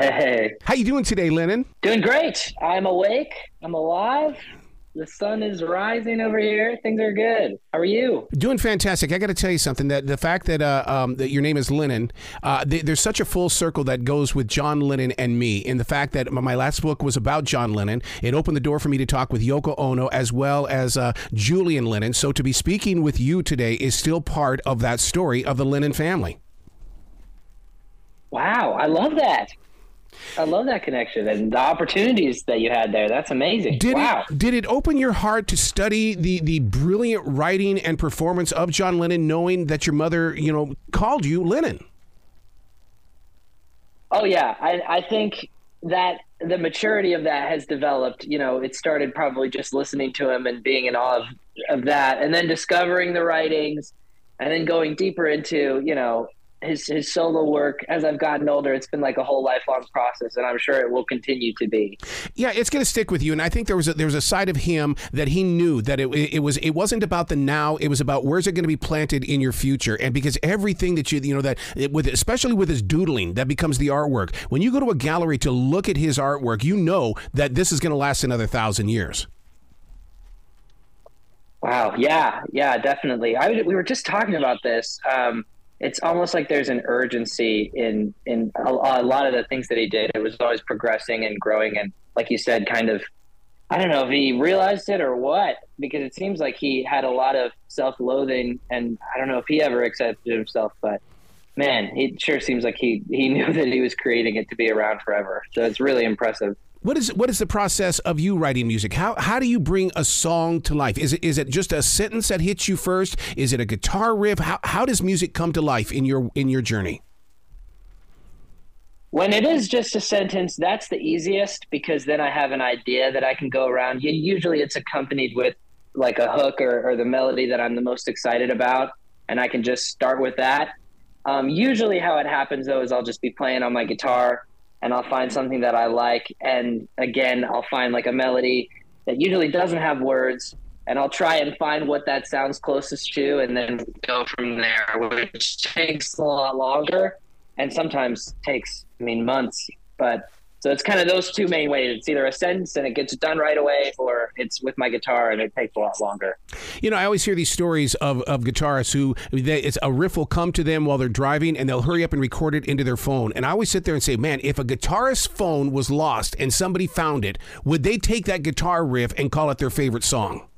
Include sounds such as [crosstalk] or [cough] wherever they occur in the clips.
Hey, How you doing today, Lennon? doing great. I'm awake. I'm alive. The sun is rising over here. Things are good. How are you? Doing fantastic. I got to tell you something. That the fact that uh, um, that your name is Lennon, uh, th- there's such a full circle that goes with John Lennon and me. In the fact that my last book was about John Lennon, it opened the door for me to talk with Yoko Ono as well as uh, Julian Lennon. So to be speaking with you today is still part of that story of the Lennon family. Wow, I love that. I love that connection and the opportunities that you had there. That's amazing. Did wow. it did it open your heart to study the the brilliant writing and performance of John Lennon, knowing that your mother, you know, called you Lennon? Oh yeah, I, I think that the maturity of that has developed. You know, it started probably just listening to him and being in awe of, of that, and then discovering the writings, and then going deeper into you know his his solo work. As I've gotten older, it's been like a whole lifelong process, and I'm sure it will continue to be. Yeah, it's going to stick with you, and I think there was a, there was a side of him that he knew that it, it was it wasn't about the now, it was about where's it going to be planted in your future, and because everything that you you know that it, with especially with his doodling that becomes the artwork. When you go to a gallery to look at his artwork, you know that this is going to last another thousand years. Wow. Yeah. Yeah. Definitely. I we were just talking about this. Um, it's almost like there's an urgency in in a, a lot of the things that he did. It was always progressing and growing, and like you said, kind of. I don't know if he realized it or what, because it seems like he had a lot of self-loathing, and I don't know if he ever accepted himself. But man, it sure seems like he he [laughs] knew that he was creating it to be around forever. So it's really impressive. What is what is the process of you writing music? How how do you bring a song to life? Is it is it just a sentence that hits you first? Is it a guitar riff? How how does music come to life in your in your journey? When it is just a sentence, that's the easiest because then I have an idea that I can go around. Usually it's accompanied with like a hook or, or the melody that I'm the most excited about, and I can just start with that. Um, usually, how it happens though is I'll just be playing on my guitar and I'll find something that I like. And again, I'll find like a melody that usually doesn't have words, and I'll try and find what that sounds closest to, and then go from there, which takes a lot longer and sometimes takes, I mean, months. But so it's kind of those two main ways. It's either a sentence and it gets done right away, or it's with my guitar and it takes a lot longer. You know, I always hear these stories of, of guitarists who they, it's a riff will come to them while they're driving and they'll hurry up and record it into their phone. And I always sit there and say, man, if a guitarist's phone was lost and somebody found it, would they take that guitar riff and call it their favorite song?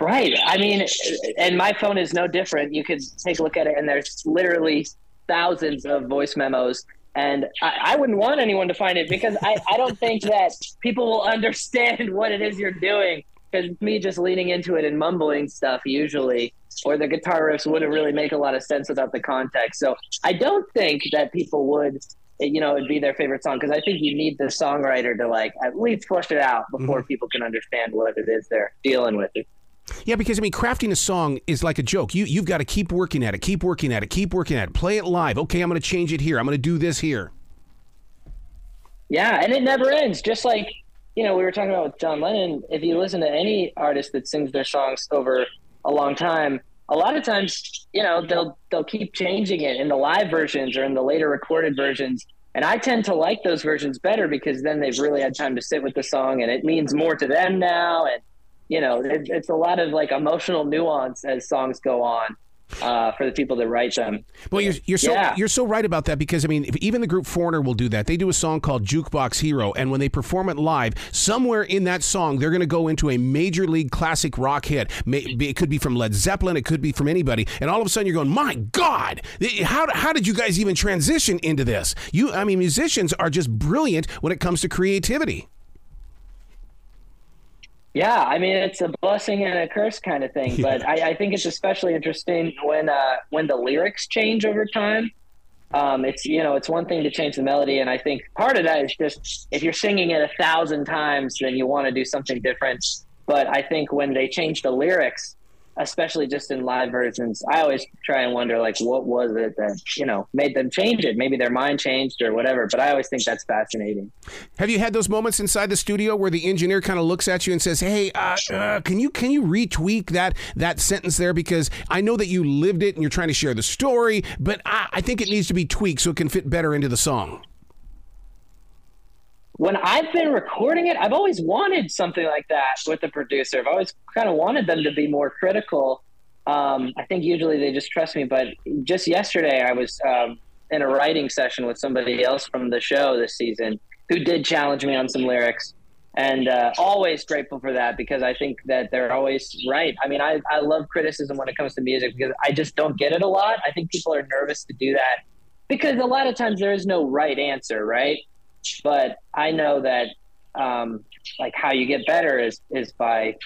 Right. I mean, and my phone is no different. You could take a look at it, and there's literally thousands of voice memos. And I, I wouldn't want anyone to find it because I, I don't think that people will understand [laughs] what it is you're doing. Because me just leaning into it and mumbling stuff usually, or the guitar riffs wouldn't really make a lot of sense without the context. So I don't think that people would, you know, it'd be their favorite song because I think you need the songwriter to like at least flush it out before mm-hmm. people can understand what it is they're dealing with. Yeah, because I mean, crafting a song is like a joke. You you've got to keep working at it, keep working at it, keep working at it. Play it live. Okay, I'm going to change it here. I'm going to do this here. Yeah, and it never ends. Just like you know, we were talking about with John Lennon. If you listen to any artist that sings their songs over a long time, a lot of times, you know, they'll they'll keep changing it in the live versions or in the later recorded versions. And I tend to like those versions better because then they've really had time to sit with the song, and it means more to them now. And you know, it, it's a lot of like emotional nuance as songs go on uh, for the people that write them. Well, you're, you're so Yeah. you're so right about that because I mean, if, even the group Foreigner will do that. They do a song called Jukebox Hero, and when they perform it live, somewhere in that song, they're going to go into a major league classic rock hit. May- It could be from Led Zeppelin, it could be from anybody, and all of a sudden you're going, "My God, how how did you guys even transition into this?" You, I mean, musicians are just brilliant when it comes to creativity. Yeah, I mean it's a blessing and a curse kind of thing, but I, I think it's especially interesting when uh, when the lyrics change over time. Um, it's you know it's one thing to change the melody, and I think part of that is just if you're singing it a thousand times, then you want to do something different. But I think when they change the lyrics, especially just in live versions, I always try and wonder like what was it that you know made them change it? Maybe their mind changed or whatever. But I always think that's fascinating. Have you had those moments inside the studio where the engineer kind of looks at you and says, "Hey, uh, uh, can you can you retweak that that sentence there because I know that you lived it and you're trying to share the story, but I, I think it needs to be tweaked so it can fit better into the song." When I've been recording it, I've always wanted something like that with the producer. I've always kind of wanted them to be more critical. Um, I think usually they just trust me, but just yesterday I was um, in a writing session with somebody else from the show this season who did challenge me on some lyrics. And uh, always grateful for that because I think that they're always right. I mean, I, I love criticism when it comes to music because I just don't get it a lot. I think people are nervous to do that because a lot of times there is no right answer, right? But I know that um, like how you get better is is by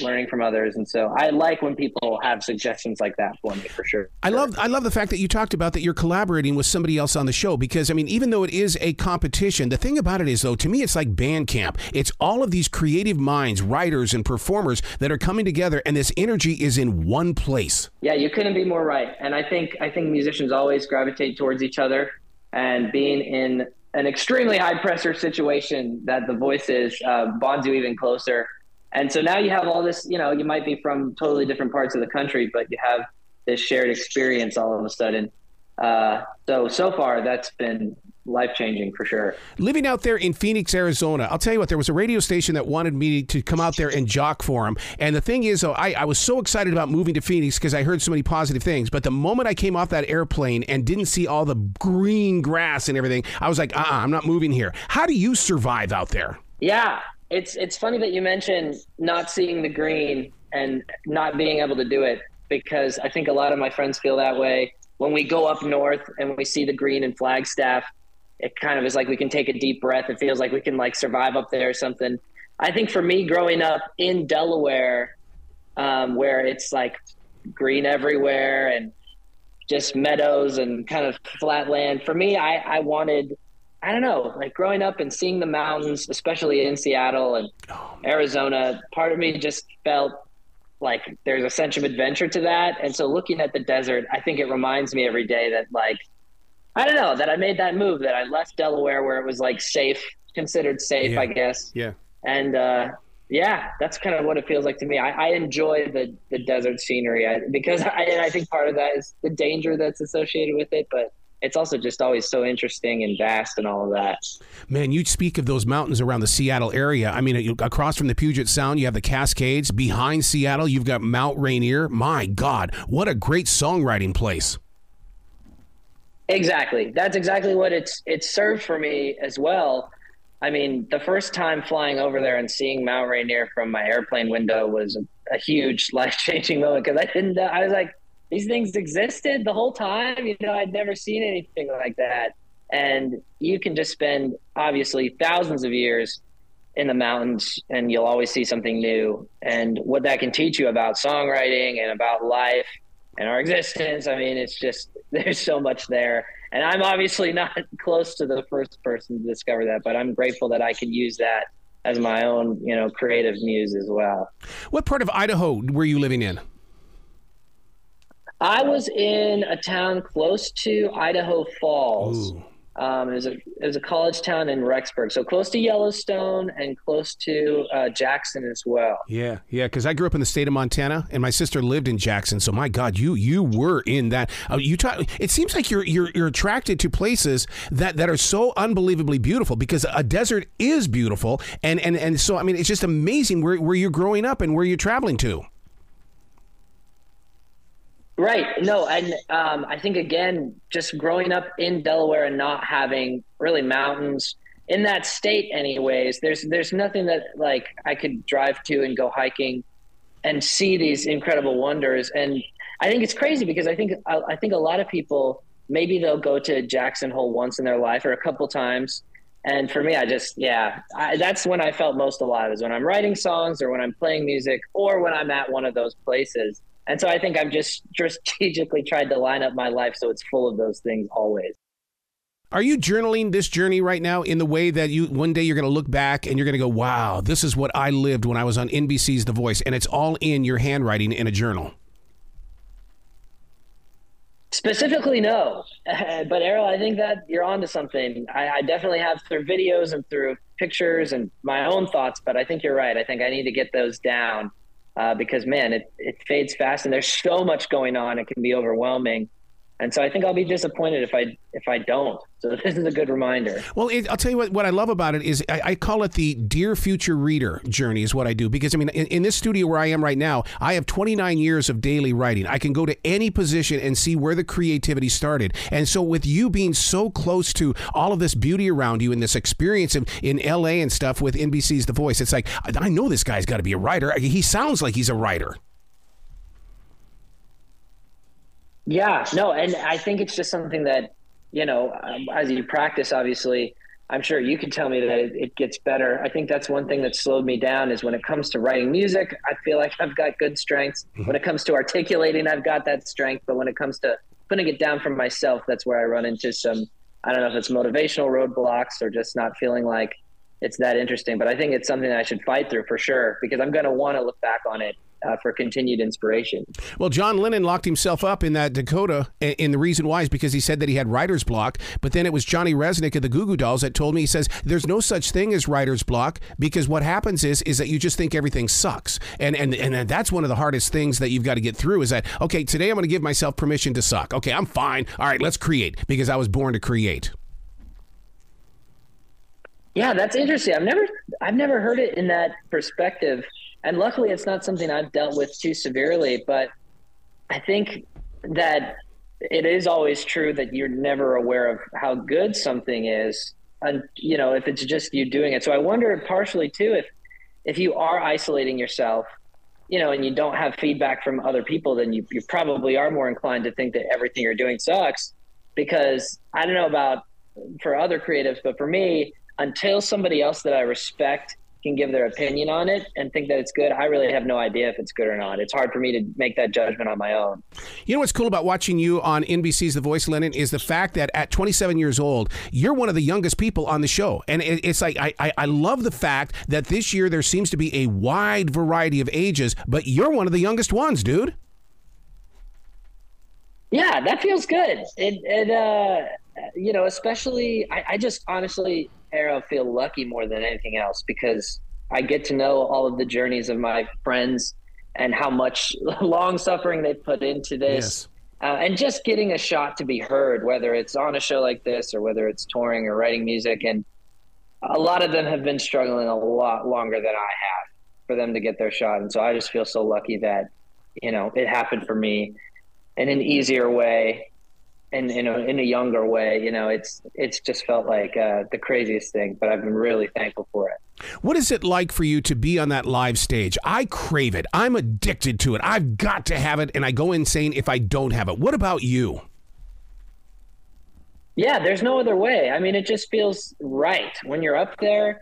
learning from others. And so i like when people have suggestions like that for me for sure. I love i love the fact that you talked about that you're collaborating with somebody else on the show because i mean even though it is a competition the thing about it is though to me it's like band camp it's all of these creative minds writers and performers that are coming together and this energy is in one place. Yeah you couldn't be more right. And i think i think musicians always gravitate towards each other. And being in an extremely high pressure situation that the voice is uh, bonds you even closer. And so now you have all this, you know, you might be from totally different parts of the country, but you have this shared experience all of a sudden. Uh, so, so far that's been life changing for sure. Living out there in Phoenix, Arizona, I'll tell you what, there was a radio station that wanted me to come out there and jock for them. And the thing is, though, I, I was so excited about moving to Phoenix because I heard so many positive things. But the moment I came off that airplane and didn't see all the green grass and everything, I was like, uh uh-uh, I'm not moving here. How do you survive out there? Yeah, it's it's funny that you mentioned not seeing the green and not being able to do it because I think a lot of my friends feel that way when we go up north and we see the green in Flagstaff it kind of is like we can take a deep breath. It feels like we can like survive up there or something. I think for me, growing up in Delaware, um, where it's like green everywhere and just meadows and kind of flat land. For me, I, I wanted, I don't know, like growing up and seeing the mountains, especially in Seattle and oh, Arizona, part of me just felt like there's a sense of adventure to that. And so looking at the desert, I think it reminds me every day that like I don't know that I made that move that I left Delaware where it was like safe, considered safe, yeah. I guess. Yeah. And uh, yeah, that's kind of what it feels like to me. I, I enjoy the the desert scenery I, because I, and I think part of that is the danger that's associated with it, but it's also just always so interesting and vast and all of that. Man, you speak of those mountains around the Seattle area. I mean, across from the Puget Sound, you have the Cascades. Behind Seattle, you've got Mount Rainier. My God, what a great songwriting place. Exactly. That's exactly what it's it's served for me as well. I mean, the first time flying over there and seeing Mount Rainier from my airplane window was a, a huge [laughs] life changing moment because I didn't. I was like, these things existed the whole time. You know, I'd never seen anything like that. And you can just spend obviously thousands of years in the mountains, and you'll always see something new. And what that can teach you about songwriting and about life and our existence. I mean, it's just [laughs] there's so much there. And I'm obviously not [laughs] close to the first person to discover that, but I'm grateful that I can use that as my own, you know, creative muse as well. What part of Idaho were you living in? I was in a town close to Idaho Falls. Ooh. Um, it was a it was a college town in Rexburg, so close to Yellowstone and close to uh, Jackson as well. Yeah, yeah. Because I grew up in the state of Montana, and my sister lived in Jackson. So my God, you you were in that. Uh, you talk. It seems like you're you're you're attracted to places that that are so unbelievably beautiful because a desert is beautiful, and and and so I mean it's just amazing where where you're growing up and where you're traveling to. Right. No, and um, I think again, just growing up in Delaware and not having really mountains in that state, anyways. There's there's nothing that like I could drive to and go hiking and see these incredible wonders. And I think it's crazy because I think I, I think a lot of people maybe they'll go to Jackson Hole once in their life or a couple times. And for me, I just yeah, I, that's when I felt most alive is when I'm writing songs or when I'm playing music or when I'm at one of those places and so I think I've just [laughs] strategically tried to line up my life so it's full of those things always. Are you journaling this journey right now in the way that you one day you're going to look back and you're going to go, "Wow, this is what I lived when I was on NBC's The Voice," and it's all in your handwriting in a journal? Specifically, no. [laughs] but Arroe, I think that you're onto something. I, I, definitely have through videos and through pictures and my own thoughts, but I think you're right. I think I need to get those down uh, because, man, it, it fades fast and there's so much going on. It can be overwhelming and so I think I'll be disappointed if I if I don't. So [laughs] this is a good reminder. Well, it, I'll tell you what. What I love about it is I, I, call it the dear future reader journey. Is what I do because I mean in, in, this studio where I am right now, I have 29 years of daily writing. I can go to any position and see where the creativity started. And so with you being so close to all of this beauty around you and this experience of, in L.A. and stuff with NBC's The Voice, it's like I know this guy's got to be a writer. He sounds like he's a writer. Yeah, no, and I think it's just something that you know, um, as you practice, obviously, I'm sure you can tell me that it, it, gets better. I think that's one thing that slowed me down is when it comes to writing music, I feel like I've got good strengths. Mm-hmm. When it comes to articulating, I've got that strength. But when it comes to putting it down for myself, that's where I run into some, I don't know if it's motivational roadblocks or just not feeling like it's that interesting. But I think it's something that I should fight through for sure because I'm going to want to look back on it uh, for continued inspiration. Well, John Lennon locked himself up in that Dakota, and the reason why is because he said that he had writer's block. But then it was Johnny Rzeznik of the Goo Goo Dolls that told me he says there's no such thing as writer's block because what happens is is that you just think everything sucks, and and and that's one of the hardest things that you've got to get through is that okay today I'm going to give myself permission to suck. Okay, I'm fine. All right, let's create because I was born to create. Yeah, that's interesting. I've never I've never heard it in that perspective and luckily it's not something I've dealt with too severely. But I think that it is always true that you're never aware of how good something is, and you know if it's just you doing it. So I wonder partially too if if you are isolating yourself, you know, and you don't have feedback from other people, then you you probably are more inclined to think that everything you're doing sucks. Because I don't know about for other creatives, but for me, until somebody else that I respect can give their opinion on it and think that it's good. I really have no idea if it's good or not. It's hard for me to make that judgment on my own. You know what's cool about watching you on NBC's The Voice, Lennon, is the fact that at 27 years old, you're one of the youngest people on the show. And it's like, I, I, I love the fact that this year there seems to be a wide variety of ages, but you're one of the youngest ones, dude. Yeah, that feels good. It, it uh, you know, especially, I, I just honestly, Arroe feel lucky more than anything else because I get to know all of the journeys of my friends and how much [laughs] long suffering they put into this. Yes. Uh, and just getting a shot to be heard, whether it's on a show like this or whether it's touring or writing music. And a lot of them have been struggling a lot longer than I have for them to get their shot. And so I just feel so lucky that, you know, it happened for me in an easier way in in a, in a younger way. You know, it's it's just felt like uh, the craziest thing, but I've been really thankful for it. What is it like for you to be on that live stage? I crave it. I'm addicted to it. I've got to have it, and I go insane if I don't have it. What about you? Yeah, there's no other way. I mean, it just feels right when you're up there.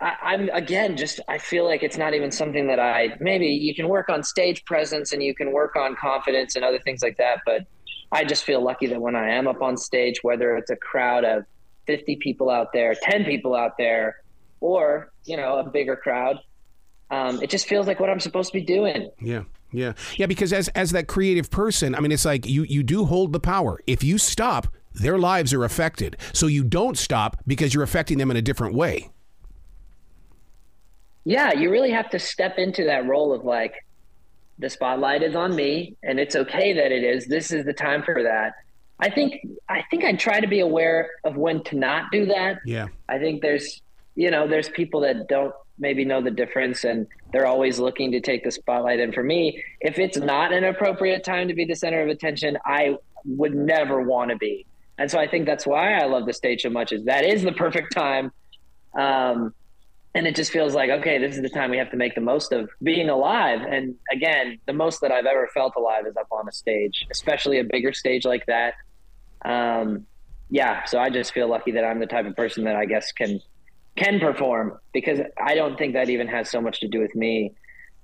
I, am again just I feel like it's not even something that I maybe you can work on stage presence and you can work on confidence and other things like that, but I just feel lucky that when I am up on stage, whether it's a crowd of 50 people out there, 10 people out there, or, you know, a bigger crowd, um, it just feels like what I'm supposed to be doing. Yeah. Yeah. Yeah. Because as, as that creative person, I mean, it's like you, you do hold the power. If you stop, their lives are affected. So you don't stop because you're affecting them in a different way. Yeah. You really have to step into that role of like, the spotlight is on me and it's okay that it is. This is the time for that. I think i think i try to be aware of when to not do that. Yeah. I think there's you know there's people that don't maybe know the difference and they're always looking to take the spotlight. And for me if it's not an appropriate time to be the center of attention i would never want to be. And so i think that's why i love the stage so much is that is the perfect time um, and it just feels like okay this is the time we have to make the most of being alive. And again the most that i've ever felt alive is up on a stage especially a bigger stage like that. Um, yeah so i just feel lucky that i'm the type of person that i guess can can perform because i don't think that even has so much to do with me.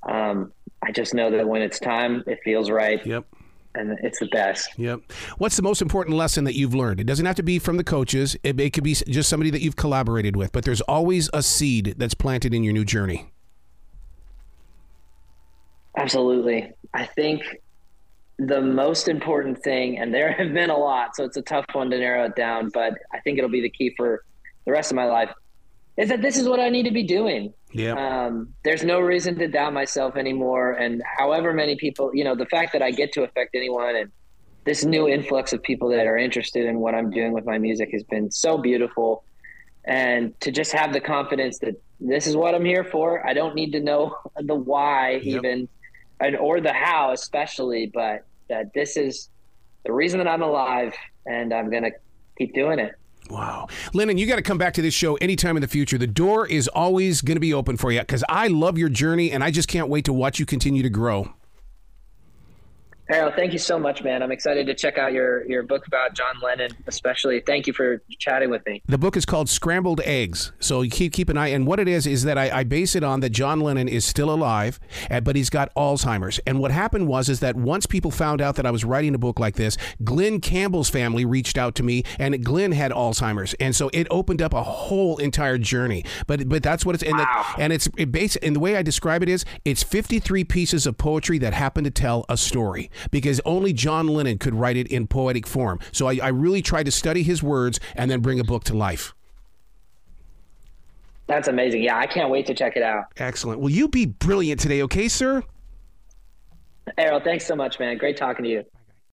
Um, i just know that when it's time it feels right. Yep and it's the best. Yep. What's the most important lesson that you've learned? It doesn't have to be from the coaches. It, it could be just somebody that you've collaborated with, but there's always a seed that's planted in your new journey. Absolutely. I think the most important thing, and there [laughs] have been a lot, so it's a tough one to narrow it down, but I think it'll be the key for the rest of my life, is that this is what I need to be doing. Yeah. Um, there's no reason to doubt myself anymore. And however many people, you know, the fact that I get to affect anyone and this new influx of people that are interested in what I'm doing with my music has been so beautiful. And to just have the confidence that this is what I'm here for. I don't need to know [laughs] the why yep. even and or the how especially, but that this is the reason that I'm alive and I'm going to keep doing it. Wow. Lennon, you got to come back to this show anytime in the future. The door is always going to be open for you because I love your journey and I just can't wait to watch you continue to grow. Harold, thank you so much, man. I'm excited to check out your your book about John Lennon, especially. Thank you for chatting with me. The book is called Scrambled Eggs. So you keep keep an eye. And what it is is that I, I base it on that John Lennon is still alive, but he's got Alzheimer's. And what happened was is that once people found out that I was writing a book like this, Glen Campbell's family reached out to me, and Glen had Alzheimer's, and so it opened up a whole entire journey. But but that's what it's and, wow. and it's it base and the way I describe it is it's 53 pieces of poetry that happen to tell a story because only John Lennon could write it in poetic form. So I, I really tried to study his words and then bring a book to life. That's amazing. Yeah, I can't wait to check it out. Excellent. Will you be brilliant today, okay, sir? Arroe, thanks so much, man. Great talking to you.